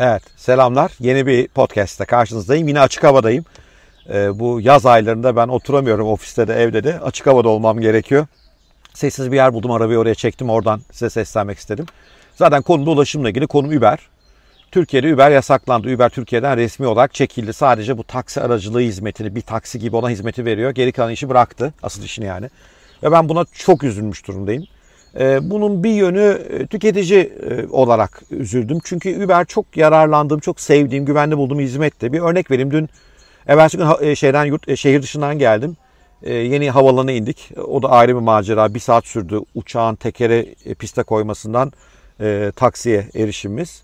Evet, selamlar. Yeni bir podcast'te karşınızdayım. Yine açık havadayım. Ee, bu yaz aylarında ben oturamıyorum ofiste de evde de. Açık havada olmam gerekiyor. Sessiz bir yer buldum, arabayı oraya çektim. Oradan size seslenmek istedim. Zaten konumda ulaşımla ilgili konum Uber. Türkiye'de Uber yasaklandı. Uber Türkiye'den resmi olarak çekildi. Sadece bu taksi aracılığı hizmetini bir taksi gibi ona hizmeti veriyor. Geri kalan işi bıraktı. Asıl işini yani. Ve ben buna çok üzülmüş durumdayım. Ee, bunun bir yönü e, tüketici e, olarak üzüldüm. Çünkü Uber çok yararlandığım, çok sevdiğim, güvenli bulduğum hizmetti. Bir örnek vereyim. Dün evvelsi gün e, şeyden yurt, şehir dışından geldim. Yeni havalanına indik. O da ayrı bir macera. Bir saat sürdü uçağın tekeri piste koymasından taksiye erişimimiz.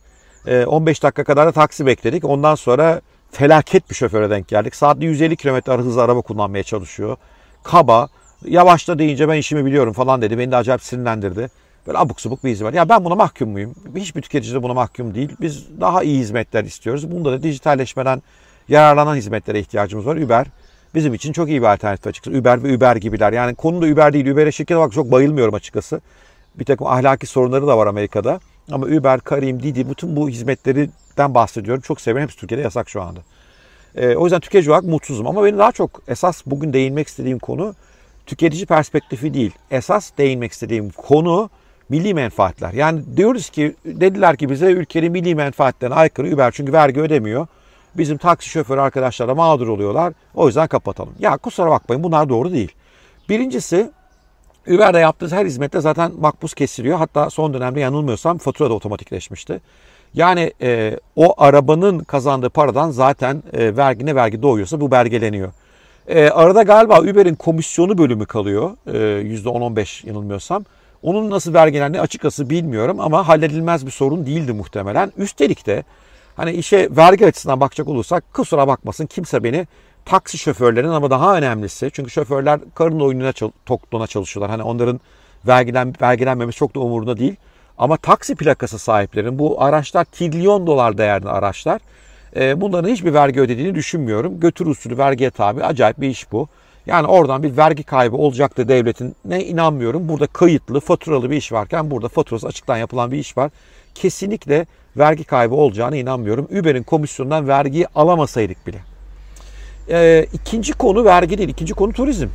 15 dakika kadar da taksi bekledik. Ondan sonra felaket bir şoföre denk geldik. Saatte 150 km hızla araba kullanmaya çalışıyor. Kaba, Yavaşla deyince ben işimi biliyorum falan dedi. Beni de acayip sinirlendirdi. Böyle abuk subuk bir hizmet. Ya ben buna mahkum muyum? Hiçbir tüketici de buna mahkum değil. Biz daha iyi hizmetler istiyoruz. Bunda da dijitalleşmeden yararlanan hizmetlere ihtiyacımız var. Uber bizim için çok iyi bir alternatif açıkçası. Uber ve Uber gibiler. Yani konu da Uber değil. Uber'e şirkete bak çok bayılmıyorum açıkçası. Bir takım ahlaki sorunları da var Amerika'da. Ama Uber, Karim, Didi bütün bu hizmetlerden bahsediyorum. Çok severim. Hepsi Türkiye'de yasak şu anda. Ee, o yüzden tüketici olarak mutsuzum. Ama benim daha çok esas bugün değinmek istediğim konu tüketici perspektifi değil. Esas değinmek istediğim konu milli menfaatler. Yani diyoruz ki dediler ki bize ülkenin milli menfaatlerine aykırı Uber çünkü vergi ödemiyor. Bizim taksi şoförü arkadaşlar da mağdur oluyorlar. O yüzden kapatalım. Ya kusura bakmayın bunlar doğru değil. Birincisi Uber'de yaptığınız her hizmette zaten makbuz kesiliyor. Hatta son dönemde yanılmıyorsam fatura da otomatikleşmişti. Yani e, o arabanın kazandığı paradan zaten e, vergi ne vergi doğuyorsa bu belgeleniyor. E, arada galiba Uber'in komisyonu bölümü kalıyor. E, %10-15 yanılmıyorsam. Onun nasıl vergilendiğini açıkçası bilmiyorum ama halledilmez bir sorun değildi muhtemelen. Üstelik de hani işe vergi açısından bakacak olursak kusura bakmasın kimse beni taksi şoförlerinin ama daha önemlisi çünkü şoförler karın oyununa tokluğuna çalışıyorlar. Hani onların vergilen, vergilenmemesi çok da umurunda değil. Ama taksi plakası sahiplerinin bu araçlar trilyon dolar değerli araçlar e, bunların hiçbir vergi ödediğini düşünmüyorum. Götür usulü vergiye tabi acayip bir iş bu. Yani oradan bir vergi kaybı olacaktı devletin ne inanmıyorum. Burada kayıtlı, faturalı bir iş varken burada faturası açıktan yapılan bir iş var. Kesinlikle vergi kaybı olacağına inanmıyorum. Uber'in komisyonundan vergiyi alamasaydık bile. Ee, ikinci konu vergi değil, ikinci konu turizm.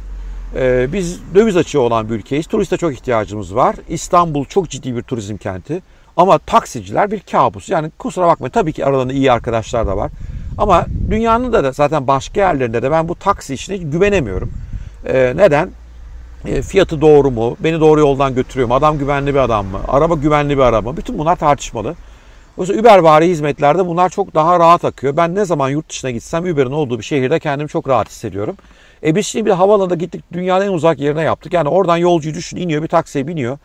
Ee, biz döviz açığı olan bir ülkeyiz. Turiste çok ihtiyacımız var. İstanbul çok ciddi bir turizm kenti. Ama taksiciler bir kabus. Yani kusura bakmayın tabii ki aralarında iyi arkadaşlar da var. Ama dünyanın da, da zaten başka yerlerinde de ben bu taksi işine güvenemiyorum. Ee, neden? E, fiyatı doğru mu? Beni doğru yoldan götürüyor mu? Adam güvenli bir adam mı? Araba güvenli bir araba mı? Bütün bunlar tartışmalı. Oysa Uber vari hizmetlerde bunlar çok daha rahat akıyor. Ben ne zaman yurt dışına gitsem Uber'in olduğu bir şehirde kendimi çok rahat hissediyorum. E biz şimdi bir havaalanında gittik dünyanın en uzak yerine yaptık. Yani oradan yolcuyu düşün iniyor bir taksiye biniyor.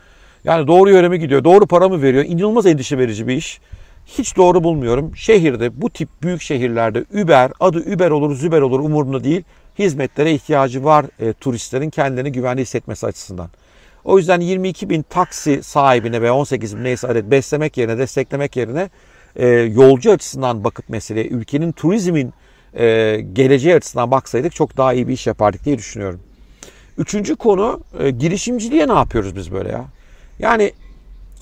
Yani doğru yöre mi gidiyor? Doğru para mı veriyor? İnanılmaz endişe verici bir iş. Hiç doğru bulmuyorum. Şehirde bu tip büyük şehirlerde Uber adı Uber olur Züber olur umurumda değil. Hizmetlere ihtiyacı var e, turistlerin kendilerini güvenli hissetmesi açısından. O yüzden 22 bin taksi sahibine ve 18 bin neyse adet beslemek yerine desteklemek yerine e, yolcu açısından bakıp meseleye ülkenin turizmin e, geleceği açısından baksaydık çok daha iyi bir iş yapardık diye düşünüyorum. Üçüncü konu e, girişimciliğe ne yapıyoruz biz böyle ya? Yani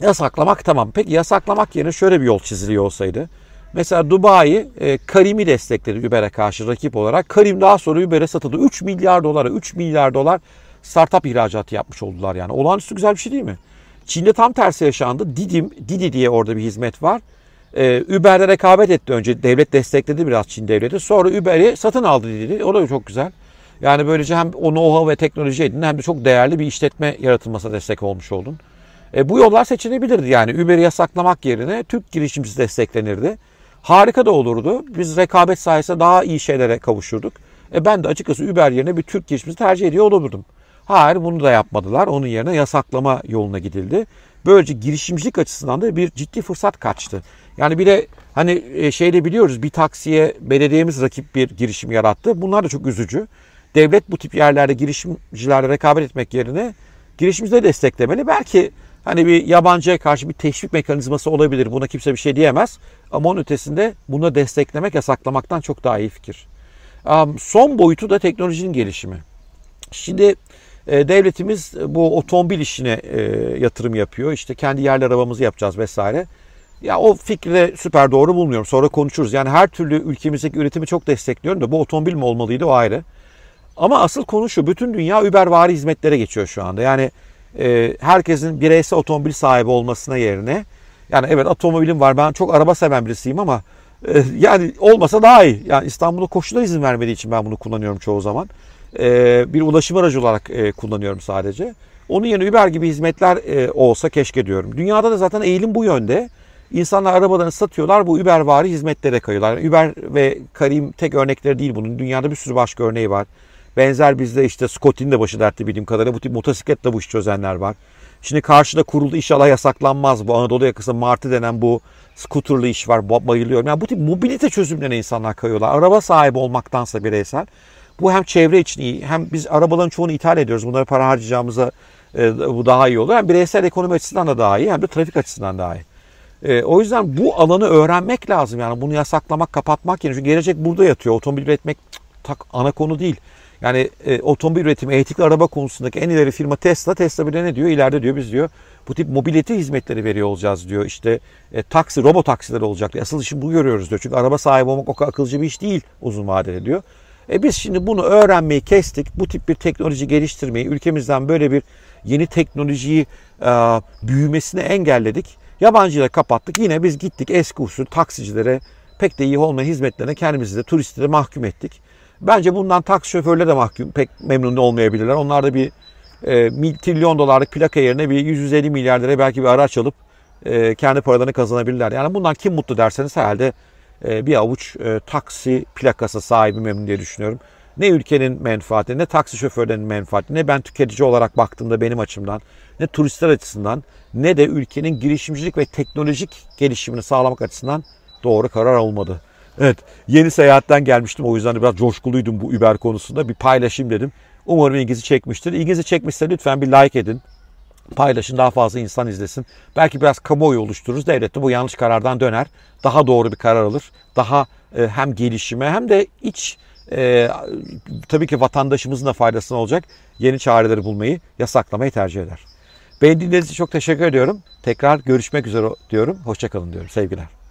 yasaklamak tamam. Peki yasaklamak yerine şöyle bir yol çiziliyor olsaydı. Mesela Dubai e, Karim'i destekledi Uber'e karşı rakip olarak. Karim daha sonra Uber'e satıldı. 3 milyar dolara 3 milyar dolar startup ihracatı yapmış oldular yani. Olağanüstü güzel bir şey değil mi? Çin'de tam tersi yaşandı. Didim, Didi diye orada bir hizmet var. Ee, Uber'le rekabet etti önce. Devlet destekledi biraz Çin devleti. Sonra Uber'i satın aldı Didi. O da çok güzel. Yani böylece hem o know-how ve teknoloji edin hem de çok değerli bir işletme yaratılmasına destek olmuş oldun. E, bu yollar seçilebilirdi yani. Uber'i yasaklamak yerine Türk girişimcisi desteklenirdi. Harika da olurdu. Biz rekabet sayesinde daha iyi şeylere kavuşurduk. E, ben de açıkçası Uber yerine bir Türk girişimcisi tercih ediyor olurdum. Hayır bunu da yapmadılar. Onun yerine yasaklama yoluna gidildi. Böylece girişimcilik açısından da bir ciddi fırsat kaçtı. Yani bir de hani e, şeyde biliyoruz bir taksiye belediyemiz rakip bir girişim yarattı. Bunlar da çok üzücü. Devlet bu tip yerlerde girişimcilerle rekabet etmek yerine girişimcileri desteklemeli. Belki Hani bir yabancıya karşı bir teşvik mekanizması olabilir. Buna kimse bir şey diyemez. Ama onun ötesinde bunu desteklemek, yasaklamaktan çok daha iyi fikir. Son boyutu da teknolojinin gelişimi. Şimdi e, devletimiz bu otomobil işine e, yatırım yapıyor. İşte kendi yerli arabamızı yapacağız vesaire. Ya o fikri de süper doğru bulmuyorum. Sonra konuşuruz. Yani her türlü ülkemizdeki üretimi çok destekliyorum da bu otomobil mi olmalıydı o ayrı. Ama asıl konu şu. Bütün dünya Ubervari hizmetlere geçiyor şu anda. Yani e, herkesin bireysel otomobil sahibi olmasına yerine yani evet otomobilim var. Ben çok araba seven birisiyim ama e, yani olmasa daha iyi. Yani İstanbul'da koşullar izin vermediği için ben bunu kullanıyorum çoğu zaman. E, bir ulaşım aracı olarak e, kullanıyorum sadece. Onun yerine Uber gibi hizmetler e, olsa keşke diyorum. Dünyada da zaten eğilim bu yönde. İnsanlar arabalarını satıyorlar bu Uber vari hizmetlere kayıyorlar. Uber ve Karim tek örnekleri değil bunun. Dünyada bir sürü başka örneği var. Benzer bizde işte Scotty'nin de başı dertli bildiğim kadarıyla bu tip motosikletle bu işi çözenler var. Şimdi karşıda kuruldu inşallah yasaklanmaz bu Anadolu yakası Martı denen bu skuterlı iş var bayılıyorum. Yani bu tip mobilite çözümlerine insanlar kayıyorlar. Araba sahibi olmaktansa bireysel. Bu hem çevre için iyi hem biz arabaların çoğunu ithal ediyoruz. Bunlara para harcayacağımıza e, bu daha iyi olur. Hem bireysel ekonomi açısından da daha iyi hem de trafik açısından daha iyi. E, o yüzden bu alanı öğrenmek lazım. Yani bunu yasaklamak, kapatmak yerine. Çünkü gelecek burada yatıyor. Otomobil üretmek tak ana konu değil. Yani e, otomobil üretimi, elektrikli araba konusundaki en ileri firma Tesla. Tesla bile ne diyor? İleride diyor biz diyor bu tip mobilite hizmetleri veriyor olacağız diyor. İşte e, taksi, robot taksiler olacak. Asıl işi bu görüyoruz diyor. Çünkü araba sahibi olmak o kadar akılcı bir iş değil uzun vadede diyor. E biz şimdi bunu öğrenmeyi kestik. Bu tip bir teknoloji geliştirmeyi, ülkemizden böyle bir yeni teknolojiyi e, büyümesini engelledik. Yabancıları kapattık. Yine biz gittik eski usul taksicilere pek de iyi olmayan hizmetlerine kendimizi de turisti de mahkum ettik. Bence bundan taksi şoförleri de mahkum pek memnun olmayabilirler. Onlar da bir e, trilyon dolarlık plaka yerine bir 150 milyar lira belki bir araç alıp e, kendi paralarını kazanabilirler. Yani bundan kim mutlu derseniz herhalde e, bir avuç e, taksi plakası sahibi memnun diye düşünüyorum. Ne ülkenin menfaati, ne taksi şoförlerinin menfaati, ne ben tüketici olarak baktığımda benim açımdan, ne turistler açısından, ne de ülkenin girişimcilik ve teknolojik gelişimini sağlamak açısından doğru karar olmadı. Evet, yeni seyahatten gelmiştim. O yüzden de biraz coşkuluydum bu Uber konusunda. Bir paylaşayım dedim. Umarım ilginizi çekmiştir. İlginizi çekmişse lütfen bir like edin. Paylaşın daha fazla insan izlesin. Belki biraz kamuoyu oluştururuz. Devlet de bu yanlış karardan döner. Daha doğru bir karar alır. Daha e, hem gelişime hem de iç e, tabii ki vatandaşımızın da faydasına olacak yeni çareleri bulmayı, yasaklamayı tercih eder. Beni dinlediğiniz için çok teşekkür ediyorum. Tekrar görüşmek üzere diyorum. Hoşçakalın diyorum. Sevgiler.